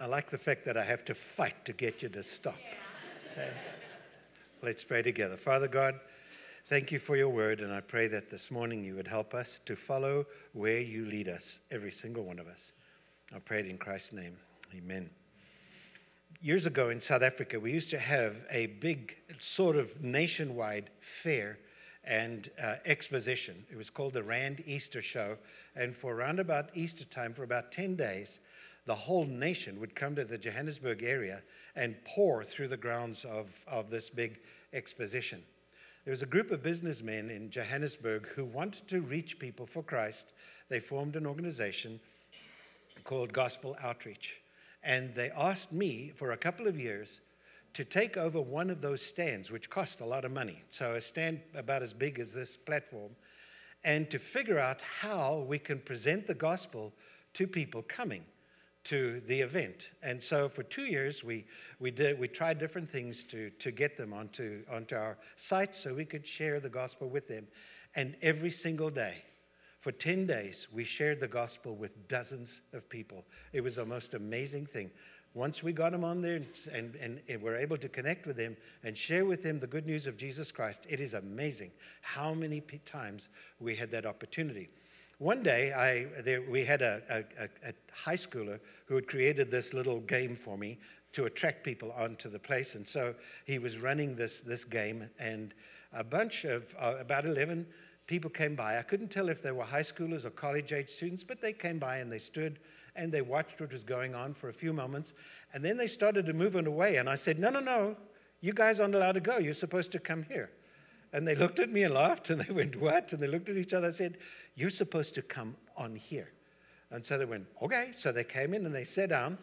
I like the fact that I have to fight to get you to stop. Okay. Let's pray together. Father God, thank you for your word, and I pray that this morning you would help us to follow where you lead us, every single one of us. I pray it in Christ's name. Amen. Years ago in South Africa, we used to have a big sort of nationwide fair and uh, exposition. It was called the Rand Easter Show. And for around about Easter time, for about 10 days, the whole nation would come to the Johannesburg area and pour through the grounds of, of this big exposition. There was a group of businessmen in Johannesburg who wanted to reach people for Christ. They formed an organization called Gospel Outreach. And they asked me for a couple of years to take over one of those stands, which cost a lot of money. So, a stand about as big as this platform, and to figure out how we can present the gospel to people coming to the event. And so, for two years, we, we, did, we tried different things to, to get them onto, onto our site so we could share the gospel with them. And every single day, for 10 days, we shared the gospel with dozens of people. It was the most amazing thing. Once we got them on there and, and, and, and were able to connect with them and share with them the good news of Jesus Christ, it is amazing how many times we had that opportunity. One day, I, we had a, a, a, high schooler who had created this little game for me to attract people onto the place. And so he was running this, this game, and a bunch of uh, about 11 people came by. I couldn't tell if they were high schoolers or college age students, but they came by and they stood and they watched what was going on for a few moments. And then they started to move it away. And I said, No, no, no, you guys aren't allowed to go. You're supposed to come here. And they looked at me and laughed and they went, What? And they looked at each other and said, You're supposed to come on here. And so they went, Okay. So they came in and they sat down.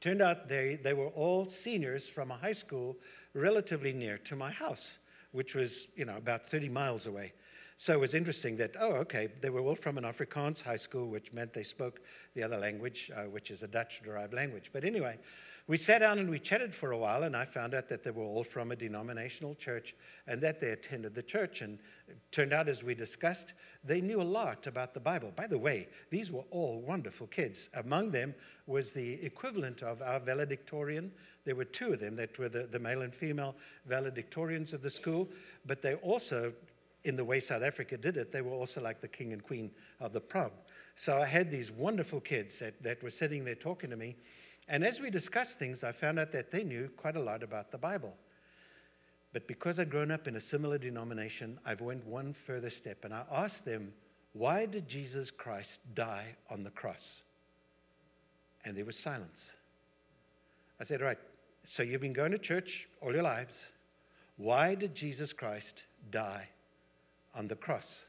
Turned out they, they were all seniors from a high school relatively near to my house, which was, you know, about 30 miles away. So it was interesting that, oh, okay, they were all from an Afrikaans high school, which meant they spoke the other language, uh, which is a Dutch derived language. But anyway, we sat down and we chatted for a while, and I found out that they were all from a denominational church and that they attended the church. And it turned out, as we discussed, they knew a lot about the Bible. By the way, these were all wonderful kids. Among them was the equivalent of our valedictorian. There were two of them that were the, the male and female valedictorians of the school, but they also in the way South Africa did it, they were also like the king and queen of the prom. So I had these wonderful kids that, that were sitting there talking to me. And as we discussed things, I found out that they knew quite a lot about the Bible. But because I'd grown up in a similar denomination, I went one further step and I asked them, why did Jesus Christ die on the cross? And there was silence. I said, Right, so you've been going to church all your lives. Why did Jesus Christ die on the cross.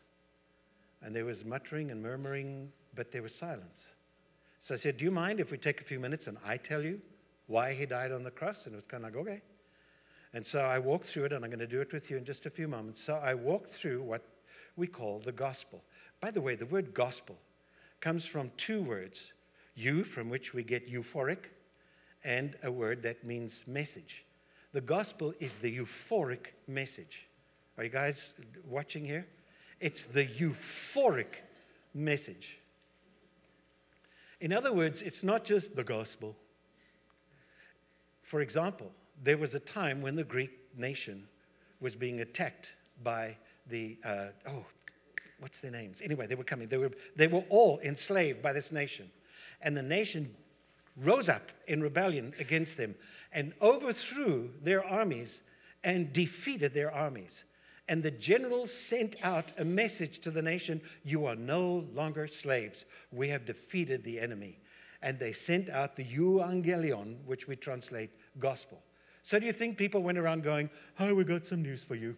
And there was muttering and murmuring, but there was silence. So I said, Do you mind if we take a few minutes and I tell you why he died on the cross? And it was kind of like, Okay. And so I walked through it, and I'm going to do it with you in just a few moments. So I walked through what we call the gospel. By the way, the word gospel comes from two words you, from which we get euphoric, and a word that means message. The gospel is the euphoric message. Are you guys watching here? It's the euphoric message. In other words, it's not just the gospel. For example, there was a time when the Greek nation was being attacked by the, uh, oh, what's their names? Anyway, they were coming. They were, they were all enslaved by this nation. And the nation rose up in rebellion against them and overthrew their armies and defeated their armies. And the generals sent out a message to the nation You are no longer slaves. We have defeated the enemy. And they sent out the euangelion, which we translate gospel. So do you think people went around going, Oh, we got some news for you?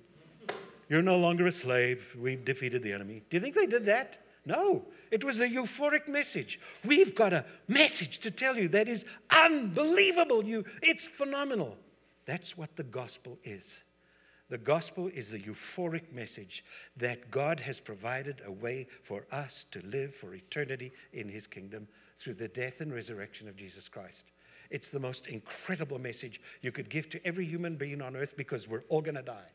You're no longer a slave. We've defeated the enemy. Do you think they did that? No. It was a euphoric message. We've got a message to tell you that is unbelievable. You, it's phenomenal. That's what the gospel is. The gospel is a euphoric message that God has provided a way for us to live for eternity in his kingdom through the death and resurrection of Jesus Christ. It's the most incredible message you could give to every human being on earth because we're all going to die.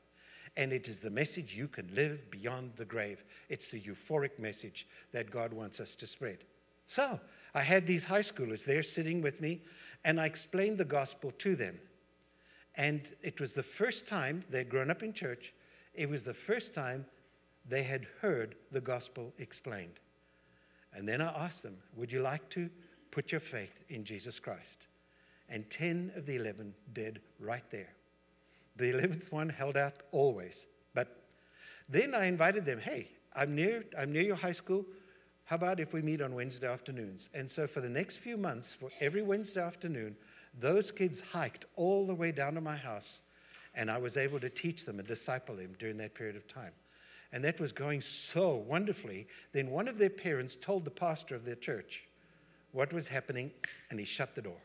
And it is the message you can live beyond the grave. It's the euphoric message that God wants us to spread. So, I had these high schoolers there sitting with me, and I explained the gospel to them. And it was the first time they'd grown up in church, it was the first time they had heard the gospel explained. And then I asked them, Would you like to put your faith in Jesus Christ? And 10 of the 11 did right there. The 11th one held out always. But then I invited them, Hey, I'm near, I'm near your high school. How about if we meet on Wednesday afternoons? And so for the next few months, for every Wednesday afternoon, those kids hiked all the way down to my house, and I was able to teach them and disciple them during that period of time. And that was going so wonderfully. Then one of their parents told the pastor of their church what was happening, and he shut the door.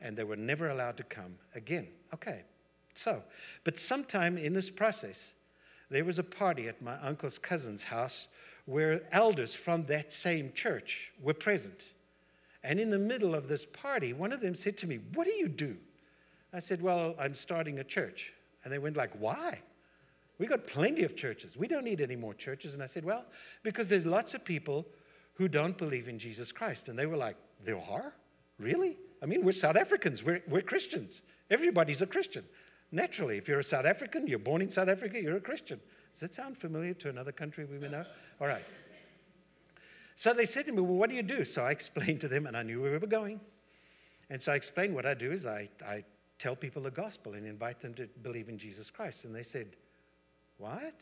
And they were never allowed to come again. Okay, so, but sometime in this process, there was a party at my uncle's cousin's house where elders from that same church were present. And in the middle of this party, one of them said to me, What do you do? I said, Well, I'm starting a church. And they went like, Why? We got plenty of churches. We don't need any more churches. And I said, Well, because there's lots of people who don't believe in Jesus Christ. And they were like, There are? Really? I mean, we're South Africans, we're, we're Christians. Everybody's a Christian. Naturally, if you're a South African, you're born in South Africa, you're a Christian. Does that sound familiar to another country we may know? All right. So they said to me, Well, what do you do? So I explained to them, and I knew where we were going. And so I explained what I do is I, I tell people the gospel and invite them to believe in Jesus Christ. And they said, What?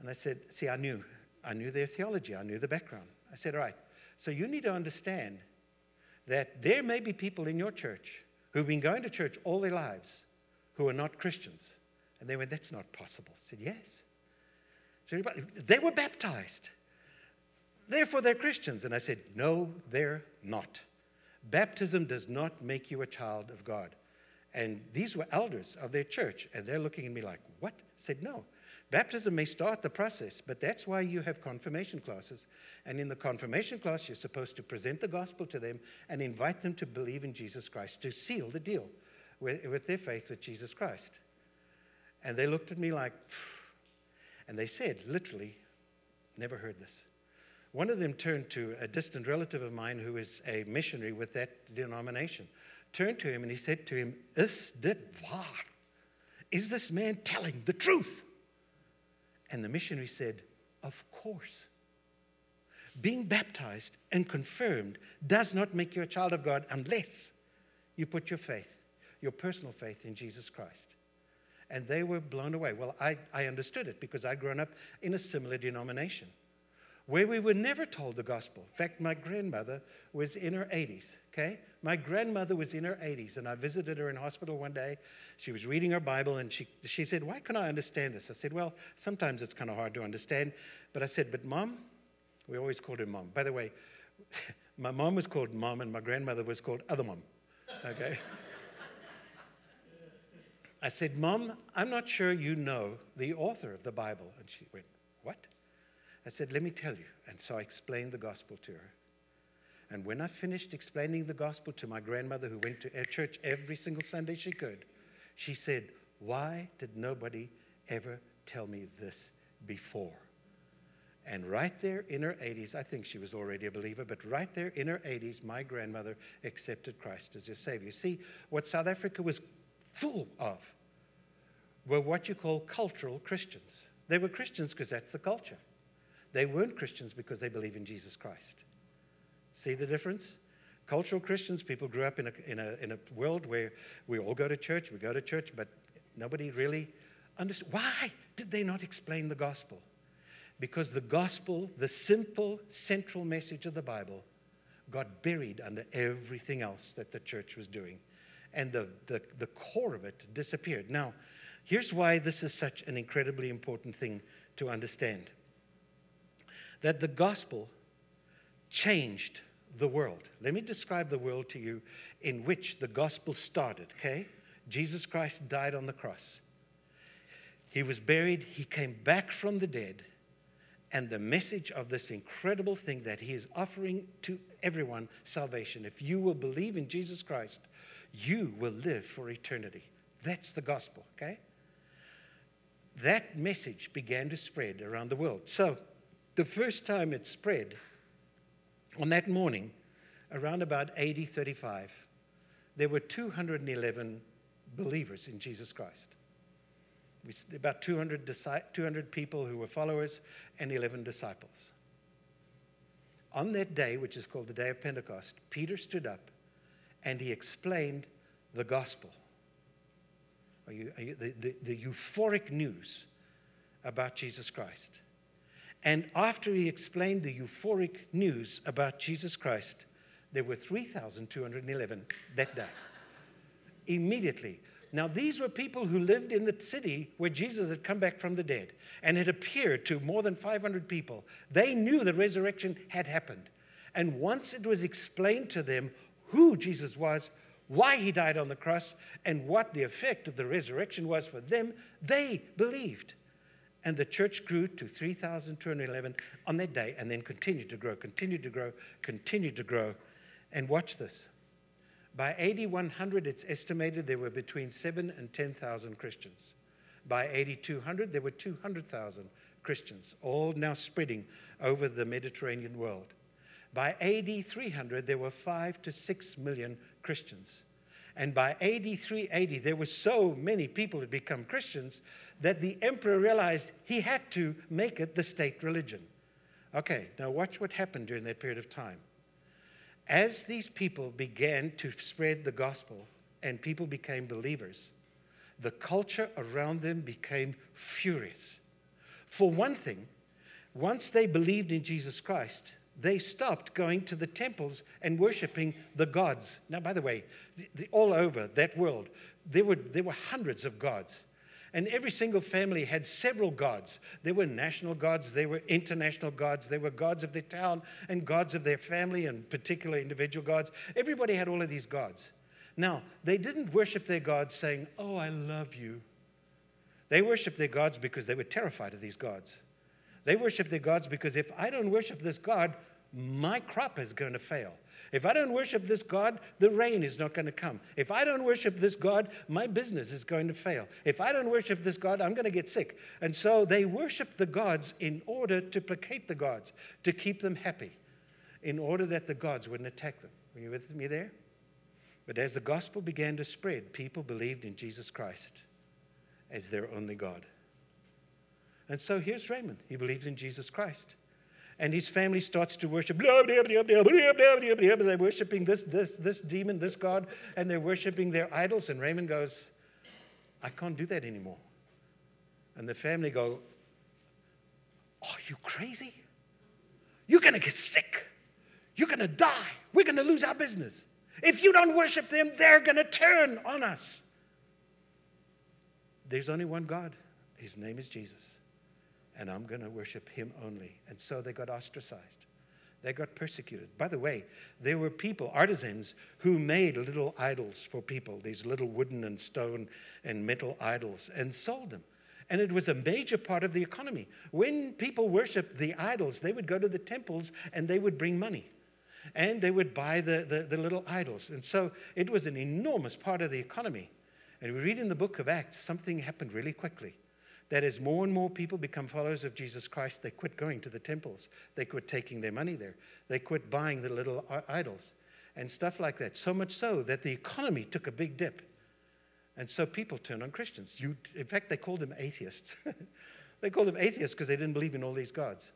And I said, See, I knew. I knew their theology, I knew the background. I said, All right, so you need to understand that there may be people in your church who've been going to church all their lives who are not Christians. And they went, That's not possible. I said, Yes. So they were baptized. Therefore, they're Christians. And I said, No, they're not. Baptism does not make you a child of God. And these were elders of their church, and they're looking at me like, What? I said, No. Baptism may start the process, but that's why you have confirmation classes. And in the confirmation class, you're supposed to present the gospel to them and invite them to believe in Jesus Christ, to seal the deal with, with their faith with Jesus Christ. And they looked at me like, and they said, literally, never heard this. One of them turned to a distant relative of mine who is a missionary with that denomination, turned to him and he said to him, Is dit waar? Is this man telling the truth? And the missionary said, Of course. Being baptized and confirmed does not make you a child of God unless you put your faith, your personal faith in Jesus Christ. And they were blown away. Well, I, I understood it because I'd grown up in a similar denomination where we were never told the gospel. In fact, my grandmother was in her 80s, okay? My grandmother was in her 80s, and I visited her in hospital one day. She was reading her Bible, and she, she said, Why can I understand this? I said, Well, sometimes it's kind of hard to understand. But I said, But mom, we always called her mom. By the way, my mom was called mom, and my grandmother was called other mom, okay? I said, Mom, I'm not sure you know the author of the Bible. And she went, What? I said, Let me tell you. And so I explained the gospel to her. And when I finished explaining the gospel to my grandmother, who went to church every single Sunday she could, she said, Why did nobody ever tell me this before? And right there in her 80s, I think she was already a believer, but right there in her 80s, my grandmother accepted Christ as her Savior. See, what South Africa was full of were what you call cultural Christians. They were Christians because that's the culture. They weren't Christians because they believe in Jesus Christ. See the difference? Cultural Christians, people grew up in a, in a, in a world where we all go to church, we go to church, but nobody really understood. Why did they not explain the gospel? Because the gospel, the simple central message of the Bible, got buried under everything else that the church was doing. And the, the, the core of it disappeared. Now, here's why this is such an incredibly important thing to understand that the gospel changed the world. Let me describe the world to you in which the gospel started, okay? Jesus Christ died on the cross. He was buried, he came back from the dead, and the message of this incredible thing that he is offering to everyone salvation. If you will believe in Jesus Christ, you will live for eternity. That's the gospel, okay? That message began to spread around the world. So, the first time it spread, on that morning, around about AD 35, there were 211 believers in Jesus Christ. About 200, 200 people who were followers and 11 disciples. On that day, which is called the day of Pentecost, Peter stood up and he explained the gospel. Are you, are you, the, the, the euphoric news about Jesus Christ. And after he explained the euphoric news about Jesus Christ, there were 3,211 that day. Immediately. Now, these were people who lived in the city where Jesus had come back from the dead and had appeared to more than 500 people. They knew the resurrection had happened. And once it was explained to them who Jesus was, why he died on the cross, and what the effect of the resurrection was for them, they believed. And the church grew to 3,211 on that day and then continued to grow, continued to grow, continued to grow. And watch this. By AD 100, it's estimated there were between 7 and 10,000 Christians. By AD 200, there were 200,000 Christians, all now spreading over the Mediterranean world. By AD 300, there were 5 to 6 million Christians. And by AD 380, there were so many people who become Christians that the emperor realized he had to make it the state religion. Okay, now watch what happened during that period of time. As these people began to spread the gospel and people became believers, the culture around them became furious. For one thing, once they believed in Jesus Christ, they stopped going to the temples and worshiping the gods. Now, by the way, the, the, all over that world, there were, there were hundreds of gods. And every single family had several gods. There were national gods, there were international gods, there were gods of their town and gods of their family and particular individual gods. Everybody had all of these gods. Now, they didn't worship their gods saying, Oh, I love you. They worshiped their gods because they were terrified of these gods. They worship their gods because if I don't worship this God, my crop is going to fail. If I don't worship this God, the rain is not going to come. If I don't worship this God, my business is going to fail. If I don't worship this God, I'm going to get sick. And so they worship the gods in order to placate the gods, to keep them happy, in order that the gods wouldn't attack them. Are you with me there? But as the gospel began to spread, people believed in Jesus Christ as their only God. And so here's Raymond. He believes in Jesus Christ. And his family starts to worship. They're worshiping this, this, this demon, this God, and they're worshiping their idols. And Raymond goes, I can't do that anymore. And the family go, Are you crazy? You're going to get sick. You're going to die. We're going to lose our business. If you don't worship them, they're going to turn on us. There's only one God. His name is Jesus and I'm going to worship him only. And so they got ostracized. They got persecuted. By the way, there were people, artisans, who made little idols for people, these little wooden and stone and metal idols, and sold them. And it was a major part of the economy. When people worshiped the idols, they would go to the temples and they would bring money. And they would buy the, the, the little idols. And so it was an enormous part of the economy. And we read in the book of Acts, something happened really quickly that as more and more people become followers of Jesus Christ, they quit going to the temples. They quit taking their money there. They quit buying the little idols and stuff like that. So much so that the economy took a big dip. And so people turned on Christians. You, in fact, they called them atheists. they called them atheists because they didn't believe in all these gods.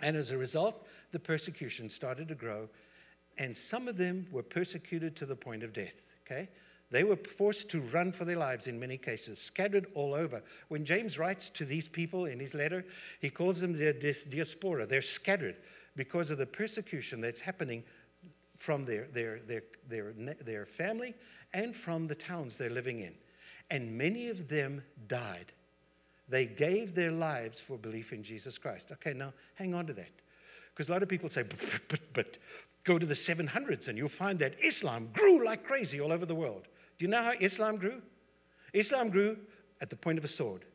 And as a result, the persecution started to grow, and some of them were persecuted to the point of death. Okay? They were forced to run for their lives in many cases, scattered all over. When James writes to these people in his letter, he calls them the diaspora. They're scattered because of the persecution that's happening from their, their, their, their, their family and from the towns they're living in. And many of them died. They gave their lives for belief in Jesus Christ. Okay, now hang on to that. Because a lot of people say, but, but, but go to the 700s and you'll find that Islam grew like crazy all over the world. Do you know how Islam grew? Islam grew at the point of a sword.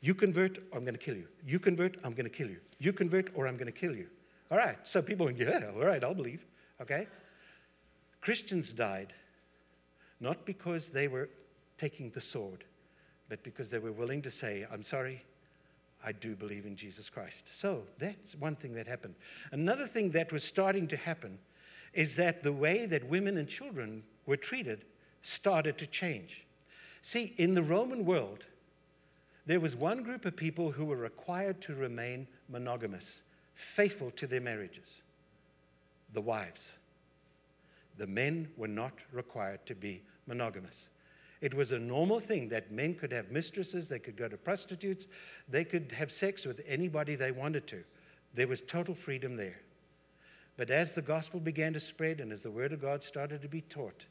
You convert, or I'm going to kill you. You convert, I'm going to kill you. You convert, or I'm going to kill you. All right. So people went, yeah, all right, I'll believe. Okay? Christians died not because they were taking the sword, but because they were willing to say, I'm sorry, I do believe in Jesus Christ. So that's one thing that happened. Another thing that was starting to happen is that the way that women and children were treated started to change. See, in the Roman world, there was one group of people who were required to remain monogamous, faithful to their marriages the wives. The men were not required to be monogamous. It was a normal thing that men could have mistresses, they could go to prostitutes, they could have sex with anybody they wanted to. There was total freedom there. But as the gospel began to spread and as the word of God started to be taught,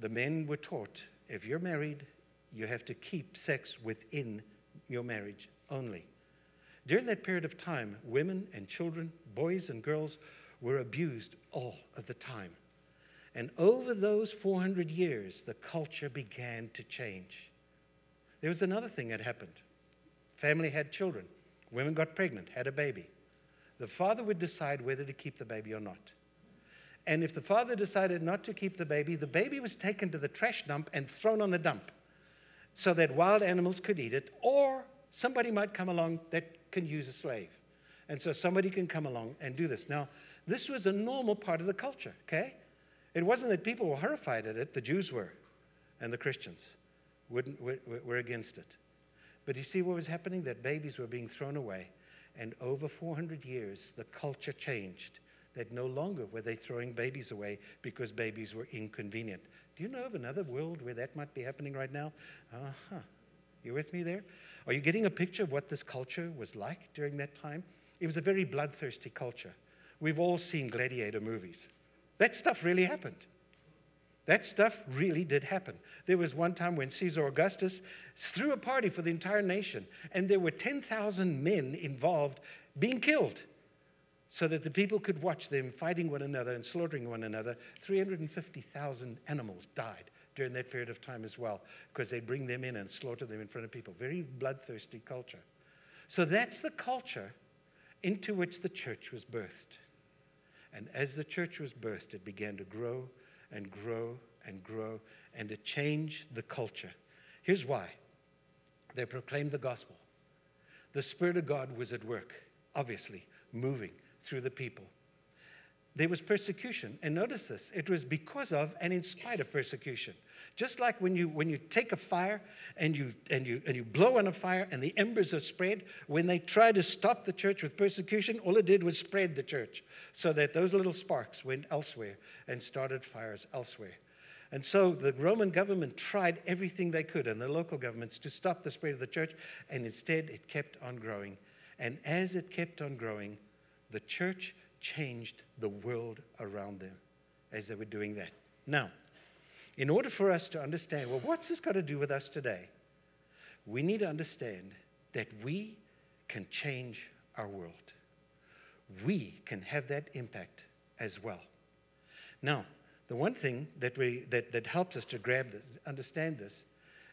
the men were taught if you're married, you have to keep sex within your marriage only. During that period of time, women and children, boys and girls, were abused all of the time. And over those 400 years, the culture began to change. There was another thing that happened family had children, women got pregnant, had a baby. The father would decide whether to keep the baby or not. And if the father decided not to keep the baby, the baby was taken to the trash dump and thrown on the dump so that wild animals could eat it, or somebody might come along that can use a slave. And so somebody can come along and do this. Now, this was a normal part of the culture, okay? It wasn't that people were horrified at it, the Jews were, and the Christians wouldn't, were, were against it. But you see what was happening? That babies were being thrown away. And over 400 years, the culture changed. That no longer were they throwing babies away because babies were inconvenient. Do you know of another world where that might be happening right now? Uh huh. You with me there? Are you getting a picture of what this culture was like during that time? It was a very bloodthirsty culture. We've all seen gladiator movies. That stuff really happened. That stuff really did happen. There was one time when Caesar Augustus threw a party for the entire nation, and there were 10,000 men involved being killed so that the people could watch them fighting one another and slaughtering one another. 350,000 animals died during that period of time as well because they'd bring them in and slaughter them in front of people. Very bloodthirsty culture. So that's the culture into which the church was birthed. And as the church was birthed, it began to grow and grow and grow and to change the culture. Here's why they proclaimed the gospel. The Spirit of God was at work, obviously, moving through the people. There was persecution. And notice this it was because of and in spite of persecution. Just like when you, when you take a fire and you, and, you, and you blow on a fire and the embers are spread, when they tried to stop the church with persecution, all it did was spread the church so that those little sparks went elsewhere and started fires elsewhere. And so the Roman government tried everything they could and the local governments to stop the spread of the church, and instead it kept on growing. And as it kept on growing, the church changed the world around them as they were doing that. Now, in order for us to understand, well, what's this got to do with us today? We need to understand that we can change our world. We can have that impact as well. Now, the one thing that, we, that, that helps us to grab this, understand this,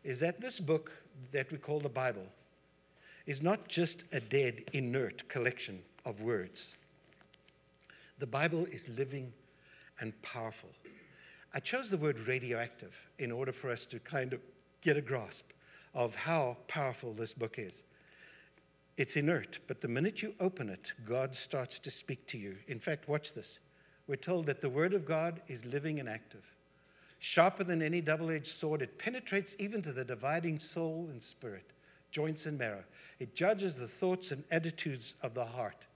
is that this book that we call the Bible is not just a dead, inert collection of words. The Bible is living and powerful. I chose the word radioactive in order for us to kind of get a grasp of how powerful this book is. It's inert, but the minute you open it, God starts to speak to you. In fact, watch this. We're told that the Word of God is living and active, sharper than any double edged sword. It penetrates even to the dividing soul and spirit, joints and marrow. It judges the thoughts and attitudes of the heart.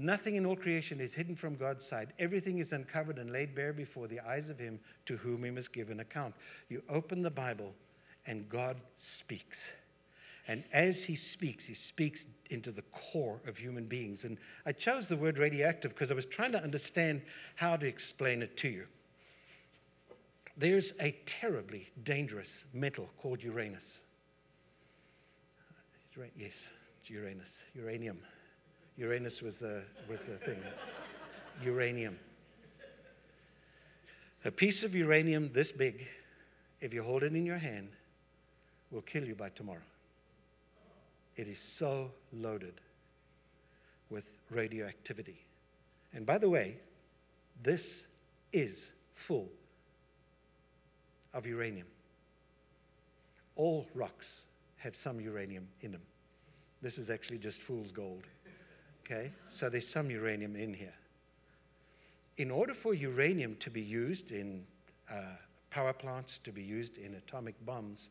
Nothing in all creation is hidden from God's sight. Everything is uncovered and laid bare before the eyes of Him to whom He must give an account. You open the Bible, and God speaks. And as He speaks, He speaks into the core of human beings. And I chose the word radioactive because I was trying to understand how to explain it to you. There's a terribly dangerous metal called Uranus. Yes, Uranus, uranium. Uranus was the, was the thing. uranium. A piece of uranium this big, if you hold it in your hand, will kill you by tomorrow. It is so loaded with radioactivity. And by the way, this is full of uranium. All rocks have some uranium in them. This is actually just fool's gold. Okay? So there's some uranium in here. in order for uranium to be used in uh, power plants, to be used in atomic bombs,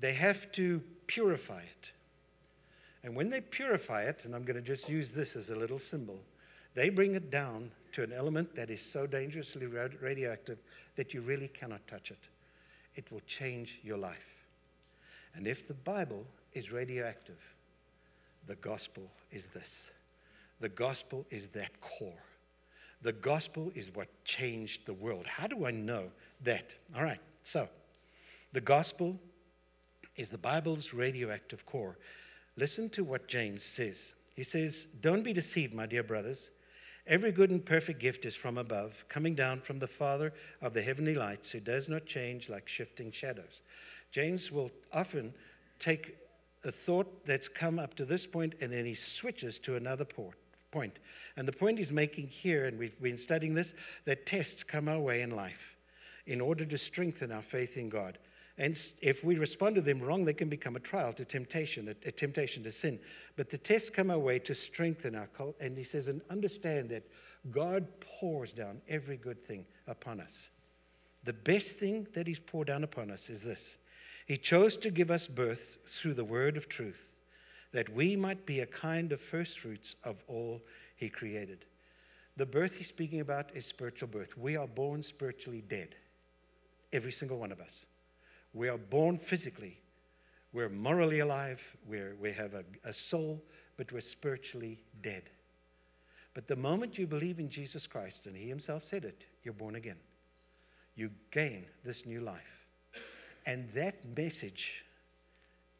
they have to purify it. And when they purify it, and I'm going to just use this as a little symbol, they bring it down to an element that is so dangerously radioactive that you really cannot touch it. It will change your life. And if the Bible is radioactive, the gospel is this. The gospel is that core. The gospel is what changed the world. How do I know that? All right, so the gospel is the Bible's radioactive core. Listen to what James says. He says, Don't be deceived, my dear brothers. Every good and perfect gift is from above, coming down from the Father of the heavenly lights, who does not change like shifting shadows. James will often take a thought that's come up to this point and then he switches to another port, point. And the point he's making here, and we've been studying this, that tests come our way in life in order to strengthen our faith in God. And if we respond to them wrong, they can become a trial to temptation, a, a temptation to sin. But the tests come our way to strengthen our cult. And he says, and understand that God pours down every good thing upon us. The best thing that he's poured down upon us is this He chose to give us birth through the word of truth, that we might be a kind of first fruits of all he created. The birth he's speaking about is spiritual birth. We are born spiritually dead, every single one of us. We are born physically. We're morally alive. We're, we have a, a soul, but we're spiritually dead. But the moment you believe in Jesus Christ, and He Himself said it, you're born again. You gain this new life. And that message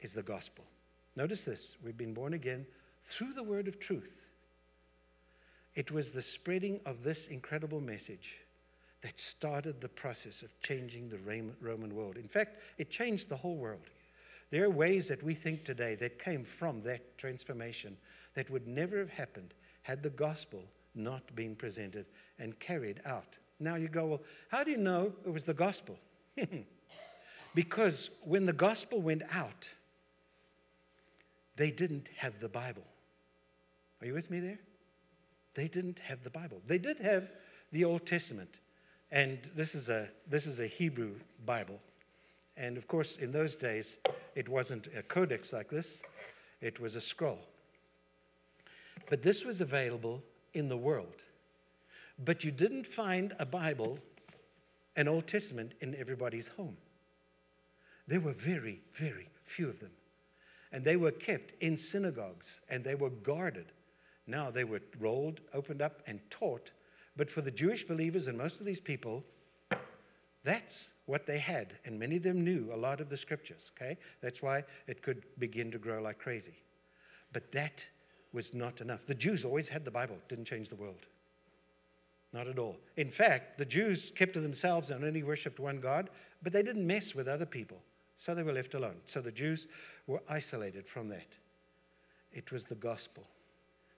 is the gospel. Notice this we've been born again through the word of truth. It was the spreading of this incredible message that started the process of changing the Roman world. In fact, it changed the whole world. There are ways that we think today that came from that transformation that would never have happened had the gospel not been presented and carried out. Now you go, well, how do you know it was the gospel? because when the gospel went out, they didn't have the Bible. Are you with me there? They didn't have the Bible. They did have the Old Testament. And this is a, this is a Hebrew Bible. And of course, in those days, it wasn't a codex like this, it was a scroll. But this was available in the world. But you didn't find a Bible, an Old Testament, in everybody's home. There were very, very few of them. And they were kept in synagogues and they were guarded. Now they were rolled, opened up, and taught but for the Jewish believers and most of these people, that's what they had. And many of them knew a lot of the scriptures, okay? That's why it could begin to grow like crazy. But that was not enough. The Jews always had the Bible, didn't change the world. Not at all. In fact, the Jews kept to themselves and only worshiped one God, but they didn't mess with other people. So they were left alone. So the Jews were isolated from that. It was the gospel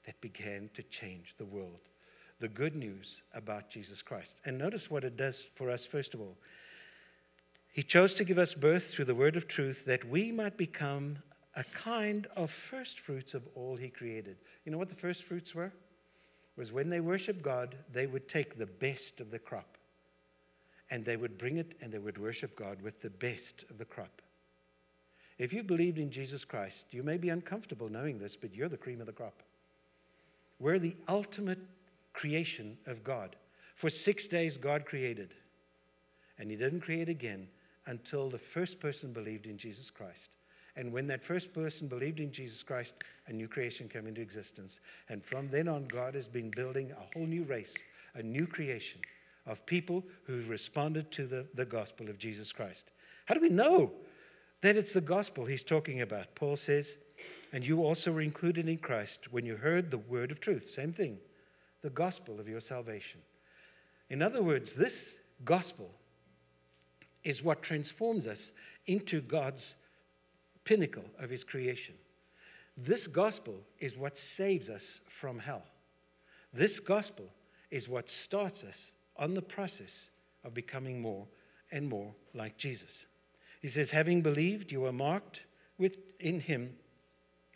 that began to change the world the good news about Jesus Christ. And notice what it does for us, first of all. He chose to give us birth through the word of truth that we might become a kind of first fruits of all he created. You know what the first fruits were? Was when they worshiped God, they would take the best of the crop and they would bring it and they would worship God with the best of the crop. If you believed in Jesus Christ, you may be uncomfortable knowing this, but you're the cream of the crop. We're the ultimate creation of God. For six days, God created. And He didn't create again until the first person believed in Jesus Christ. And when that first person believed in Jesus Christ, a new creation came into existence. And from then on, God has been building a whole new race, a new creation of people who responded to the, the gospel of Jesus Christ. How do we know that it's the gospel he's talking about? Paul says, and you also were included in Christ when you heard the word of truth. Same thing the gospel of your salvation. In other words, this gospel is what transforms us into God's pinnacle of his creation. This gospel is what saves us from hell. This gospel is what starts us on the process of becoming more and more like Jesus. He says, having believed, you are marked with, in him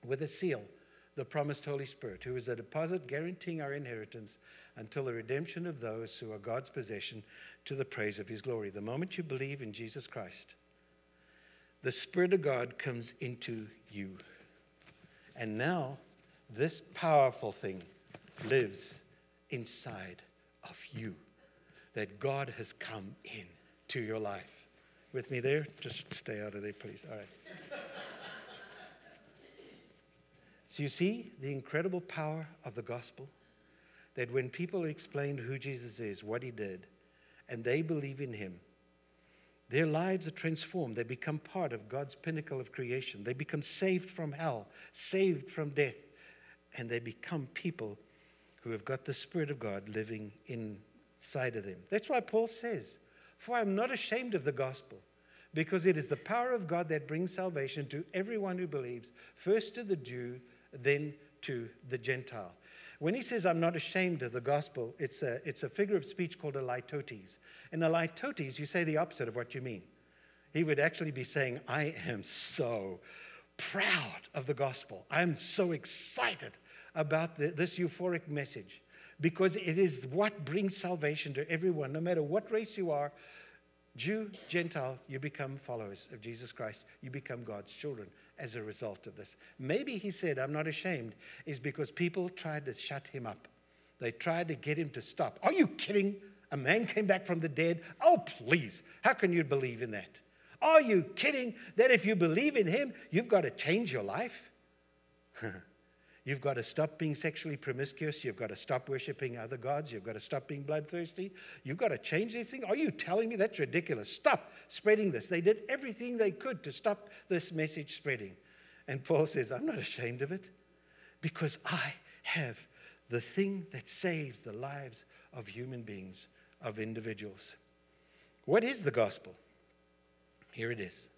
with a seal the promised Holy Spirit, who is a deposit guaranteeing our inheritance until the redemption of those who are God's possession to the praise of his glory. The moment you believe in Jesus Christ, the Spirit of God comes into you. And now, this powerful thing lives inside of you. That God has come in to your life. With me there? Just stay out of there, please. All right. so, you see the incredible power of the gospel? That when people explain who Jesus is, what he did, and they believe in him, their lives are transformed. They become part of God's pinnacle of creation. They become saved from hell, saved from death, and they become people who have got the Spirit of God living inside of them. That's why Paul says, For I'm not ashamed of the gospel, because it is the power of God that brings salvation to everyone who believes, first to the Jew, then to the Gentile. When he says, I'm not ashamed of the gospel, it's a, it's a figure of speech called a litotes. In a litotes, you say the opposite of what you mean. He would actually be saying, I am so proud of the gospel. I'm so excited about the, this euphoric message because it is what brings salvation to everyone, no matter what race you are, Jew, Gentile, you become followers of Jesus Christ. You become God's children as a result of this. Maybe he said, I'm not ashamed, is because people tried to shut him up. They tried to get him to stop. Are you kidding? A man came back from the dead? Oh, please. How can you believe in that? Are you kidding that if you believe in him, you've got to change your life? You've got to stop being sexually promiscuous. You've got to stop worshiping other gods. You've got to stop being bloodthirsty. You've got to change these things. Are you telling me that's ridiculous? Stop spreading this. They did everything they could to stop this message spreading. And Paul says, I'm not ashamed of it because I have the thing that saves the lives of human beings, of individuals. What is the gospel? Here it is.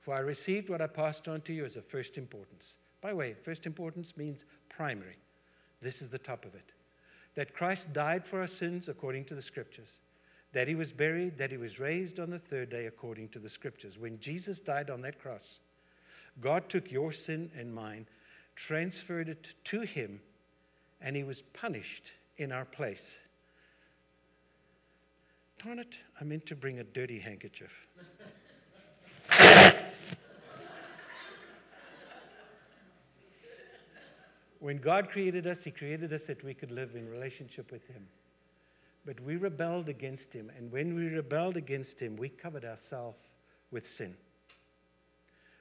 For I received what I passed on to you as of first importance by the way, first importance means primary. This is the top of it. That Christ died for our sins according to the scriptures, that he was buried, that he was raised on the third day according to the scriptures. When Jesus died on that cross, God took your sin and mine, transferred it to him, and he was punished in our place. Darn it, I meant to bring a dirty handkerchief. When God created us, He created us that we could live in relationship with Him. But we rebelled against Him. And when we rebelled against Him, we covered ourselves with sin.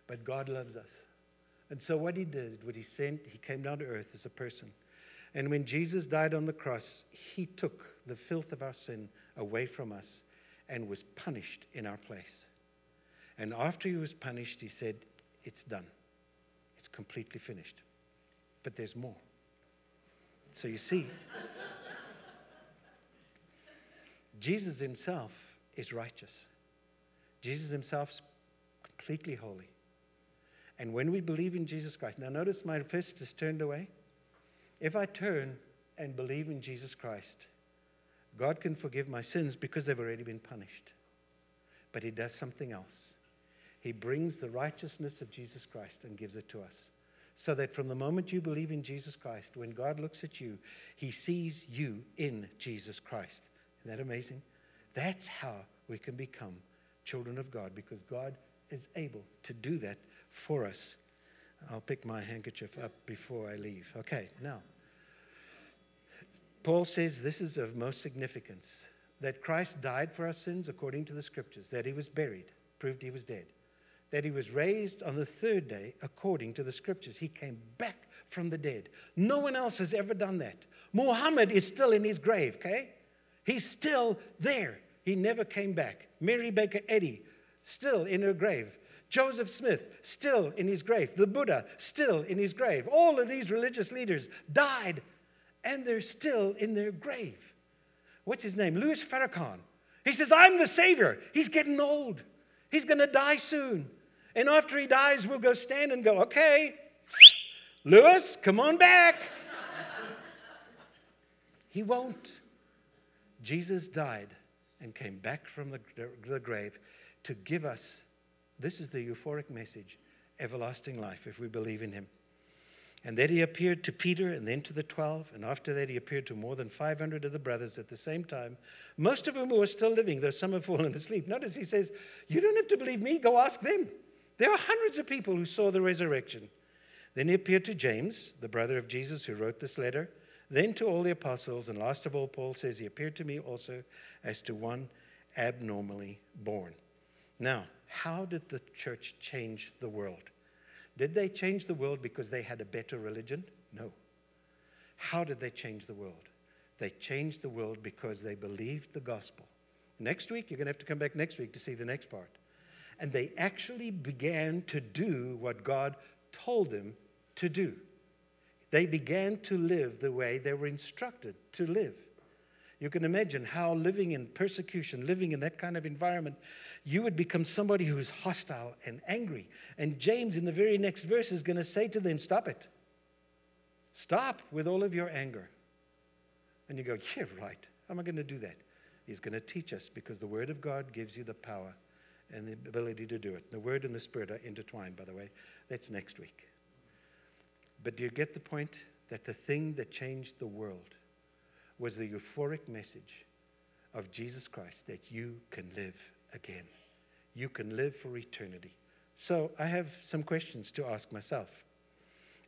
But God loves us. And so what He did, what He sent, He came down to earth as a person. And when Jesus died on the cross, He took the filth of our sin away from us and was punished in our place. And after He was punished, He said, It's done. It's completely finished but there's more. So you see, Jesus himself is righteous. Jesus himself is completely holy. And when we believe in Jesus Christ, now notice my fist is turned away. If I turn and believe in Jesus Christ, God can forgive my sins because they've already been punished. But He does something else. He brings the righteousness of Jesus Christ and gives it to us. So that from the moment you believe in Jesus Christ, when God looks at you, he sees you in Jesus Christ. Isn't that amazing? That's how we can become children of God because God is able to do that for us. I'll pick my handkerchief up before I leave. Okay, now. Paul says this is of most significance that Christ died for our sins according to the scriptures, that he was buried, proved he was dead that he was raised on the third day according to the scriptures. He came back from the dead. No one else has ever done that. Muhammad is still in his grave, okay? He's still there. He never came back. Mary Baker Eddy, still in her grave. Joseph Smith, still in his grave. The Buddha, still in his grave. All of these religious leaders died and they're still in their grave. What's his name? Louis Farrakhan. He says, I'm the Savior. He's getting old. He's going to die soon. And after he dies, we'll go stand and go, okay, Louis, come on back. he won't. Jesus died and came back from the, the grave to give us this is the euphoric message everlasting life if we believe in him. And then he appeared to Peter and then to the 12. And after that, he appeared to more than 500 of the brothers at the same time, most of whom were still living, though some have fallen asleep. Notice he says, You don't have to believe me, go ask them. There were hundreds of people who saw the resurrection. Then he appeared to James, the brother of Jesus, who wrote this letter, then to all the apostles, and last of all, Paul says, He appeared to me also as to one abnormally born. Now, how did the church change the world? Did they change the world because they had a better religion? No. How did they change the world? They changed the world because they believed the gospel. Next week, you're going to have to come back next week to see the next part. And they actually began to do what God told them to do. They began to live the way they were instructed to live. You can imagine how living in persecution, living in that kind of environment, you would become somebody who is hostile and angry. And James, in the very next verse, is going to say to them, Stop it. Stop with all of your anger. And you go, Yeah, right. How am I going to do that? He's going to teach us because the Word of God gives you the power and the ability to do it. The Word and the Spirit are intertwined, by the way. That's next week. But do you get the point that the thing that changed the world was the euphoric message of Jesus Christ that you can live again? you can live for eternity. So I have some questions to ask myself.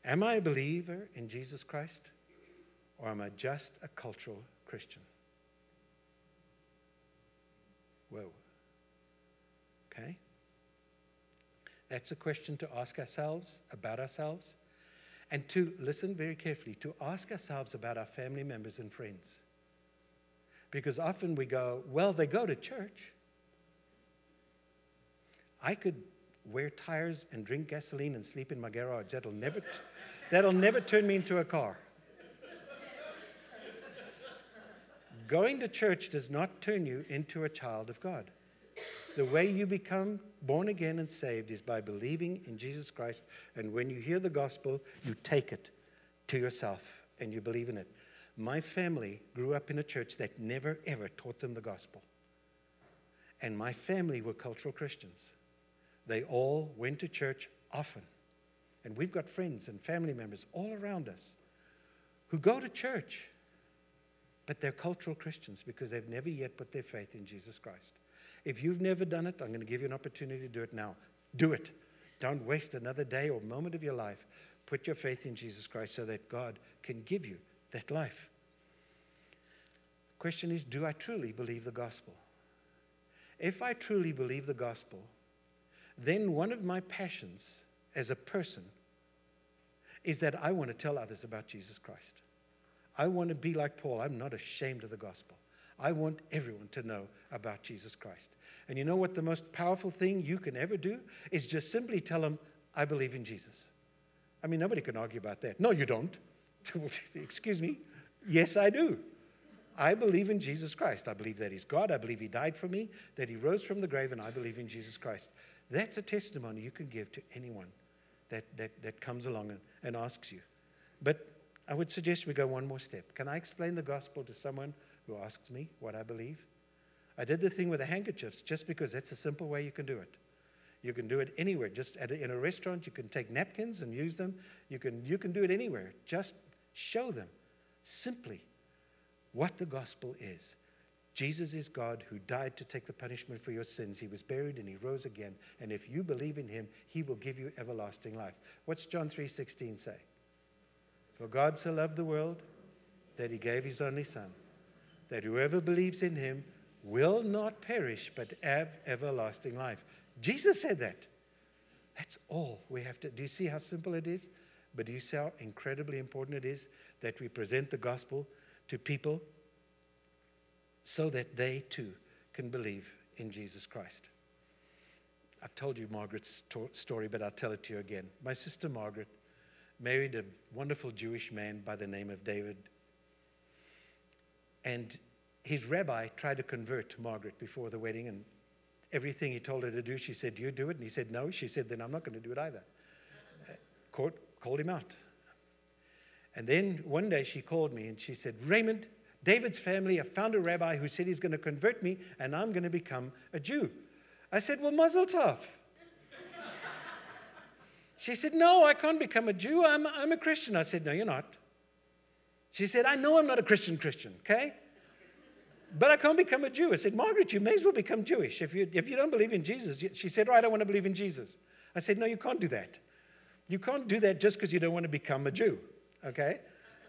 Am I a believer in Jesus Christ? Or am I just a cultural Christian? Whoa. Okay? That's a question to ask ourselves about ourselves and to listen very carefully to ask ourselves about our family members and friends. Because often we go, well, they go to church. I could wear tires and drink gasoline and sleep in my garage. That'll never, t- that'll never turn me into a car. Going to church does not turn you into a child of God. The way you become born again and saved is by believing in Jesus Christ. And when you hear the gospel, you take it to yourself and you believe in it. My family grew up in a church that never, ever taught them the gospel. And my family were cultural Christians. They all went to church often. And we've got friends and family members all around us who go to church, but they're cultural Christians because they've never yet put their faith in Jesus Christ. If you've never done it, I'm going to give you an opportunity to do it now. Do it. Don't waste another day or moment of your life. Put your faith in Jesus Christ so that God can give you that life. The question is Do I truly believe the gospel? If I truly believe the gospel, then one of my passions as a person is that I want to tell others about Jesus Christ. I want to be like Paul. I'm not ashamed of the gospel. I want everyone to know about Jesus Christ. And you know what the most powerful thing you can ever do is just simply tell them, I believe in Jesus. I mean, nobody can argue about that. No, you don't. Excuse me. Yes, I do. I believe in Jesus Christ. I believe that He's God. I believe He died for me, that He rose from the grave, and I believe in Jesus Christ. That's a testimony you can give to anyone that, that, that comes along and, and asks you. But I would suggest we go one more step. Can I explain the gospel to someone who asks me what I believe? I did the thing with the handkerchiefs just because that's a simple way you can do it. You can do it anywhere. Just a, in a restaurant, you can take napkins and use them. You can, you can do it anywhere. Just show them simply what the gospel is. Jesus is God who died to take the punishment for your sins. He was buried and he rose again. And if you believe in him, he will give you everlasting life. What's John 3:16 say? For God so loved the world that he gave his only son, that whoever believes in him will not perish but have everlasting life. Jesus said that. That's all we have to do. You see how simple it is? But do you see how incredibly important it is that we present the gospel to people so that they too can believe in Jesus Christ. I've told you Margaret's story, but I'll tell it to you again. My sister Margaret married a wonderful Jewish man by the name of David. And his rabbi tried to convert Margaret before the wedding, and everything he told her to do, she said, you do it? And he said, No. She said, Then I'm not going to do it either. Uh, court called him out. And then one day she called me and she said, Raymond, David's family have found a rabbi who said he's going to convert me and I'm going to become a Jew. I said, Well, Mazel Tov. She said, No, I can't become a Jew. I'm, I'm a Christian. I said, No, you're not. She said, I know I'm not a Christian Christian, okay? But I can't become a Jew. I said, Margaret, you may as well become Jewish. If you, if you don't believe in Jesus, she said, Right, I don't want to believe in Jesus. I said, No, you can't do that. You can't do that just because you don't want to become a Jew, okay?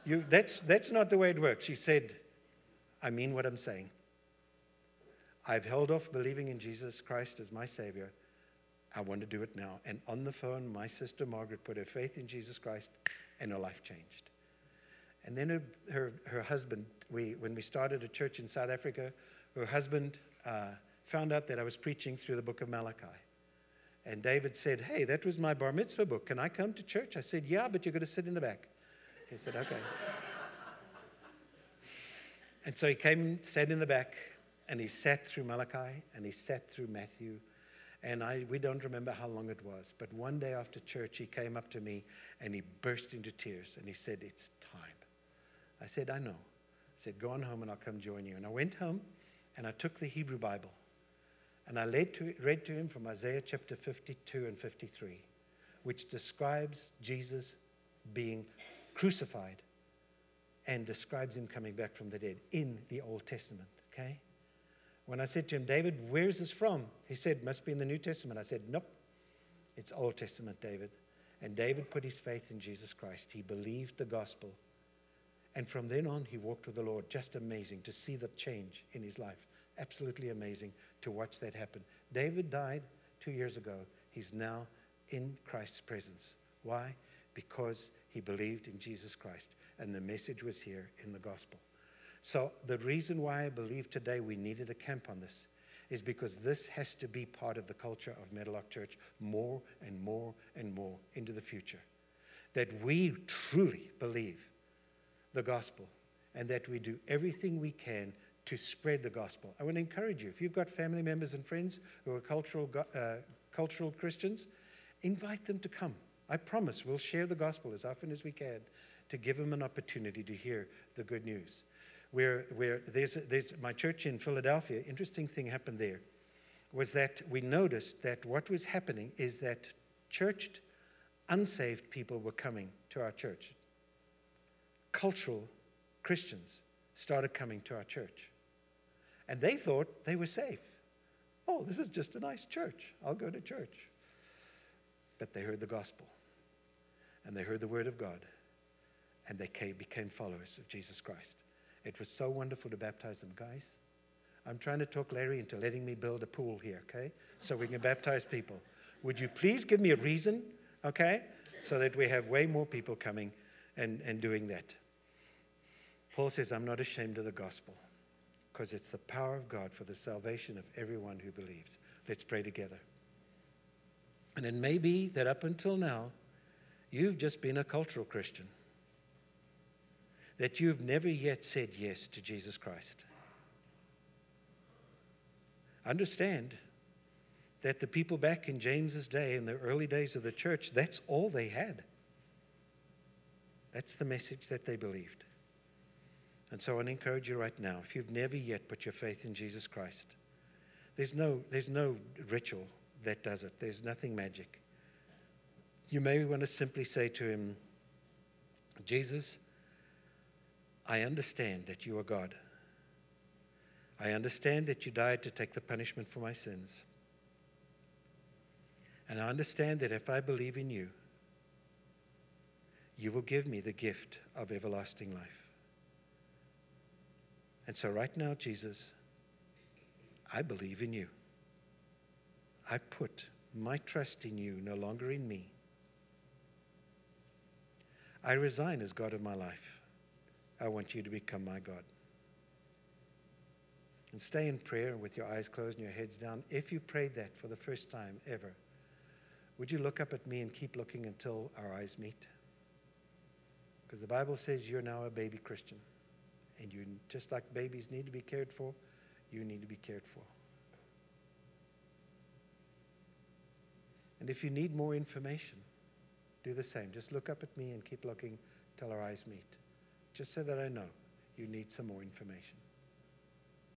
You, that's, that's not the way it works. She said, I mean what I'm saying. I've held off believing in Jesus Christ as my Savior. I want to do it now. And on the phone, my sister Margaret put her faith in Jesus Christ, and her life changed. And then her, her, her husband, we, when we started a church in South Africa, her husband uh, found out that I was preaching through the book of Malachi. And David said, Hey, that was my bar mitzvah book. Can I come to church? I said, Yeah, but you're going to sit in the back. He said, Okay. and so he came, sat in the back, and he sat through Malachi, and he sat through Matthew. And I, we don't remember how long it was, but one day after church, he came up to me and he burst into tears and he said, It's time. I said, I know. Said, Go on home and I'll come join you. And I went home and I took the Hebrew Bible and I read to, read to him from Isaiah chapter 52 and 53, which describes Jesus being crucified and describes him coming back from the dead in the Old Testament. Okay? When I said to him, David, where's this from? He said, must be in the New Testament. I said, nope. It's Old Testament, David. And David put his faith in Jesus Christ. He believed the gospel. And from then on, he walked with the Lord. Just amazing to see the change in his life. Absolutely amazing to watch that happen. David died two years ago. He's now in Christ's presence. Why? Because he believed in Jesus Christ. And the message was here in the gospel. So, the reason why I believe today we needed a camp on this is because this has to be part of the culture of Meadowlark Church more and more and more into the future. That we truly believe the gospel and that we do everything we can to spread the gospel. I want to encourage you if you've got family members and friends who are cultural, uh, cultural Christians, invite them to come. I promise we'll share the gospel as often as we can to give them an opportunity to hear the good news. Where, where there's, there's my church in Philadelphia, interesting thing happened there was that we noticed that what was happening is that churched, unsaved people were coming to our church. Cultural Christians started coming to our church. And they thought they were safe. Oh, this is just a nice church. I'll go to church. But they heard the gospel and they heard the word of God and they came, became followers of Jesus Christ. It was so wonderful to baptize them, guys. I'm trying to talk Larry into letting me build a pool here, okay? So we can baptize people. Would you please give me a reason, okay? So that we have way more people coming and, and doing that. Paul says, I'm not ashamed of the gospel because it's the power of God for the salvation of everyone who believes. Let's pray together. And it may be that up until now, you've just been a cultural Christian, that you've never yet said yes to Jesus Christ. Understand that the people back in James's day, in the early days of the church, that's all they had. That's the message that they believed. And so I encourage you right now if you've never yet put your faith in Jesus Christ, there's no, there's no ritual that does it, there's nothing magic. You may want to simply say to him, Jesus, I understand that you are God. I understand that you died to take the punishment for my sins. And I understand that if I believe in you, you will give me the gift of everlasting life. And so, right now, Jesus, I believe in you. I put my trust in you, no longer in me. I resign as God of my life. I want you to become my God. And stay in prayer with your eyes closed and your heads down. If you prayed that for the first time ever, would you look up at me and keep looking until our eyes meet? Because the Bible says you're now a baby Christian. And you, just like babies need to be cared for, you need to be cared for. And if you need more information, do the same. Just look up at me and keep looking till our eyes meet, just so that I know you need some more information.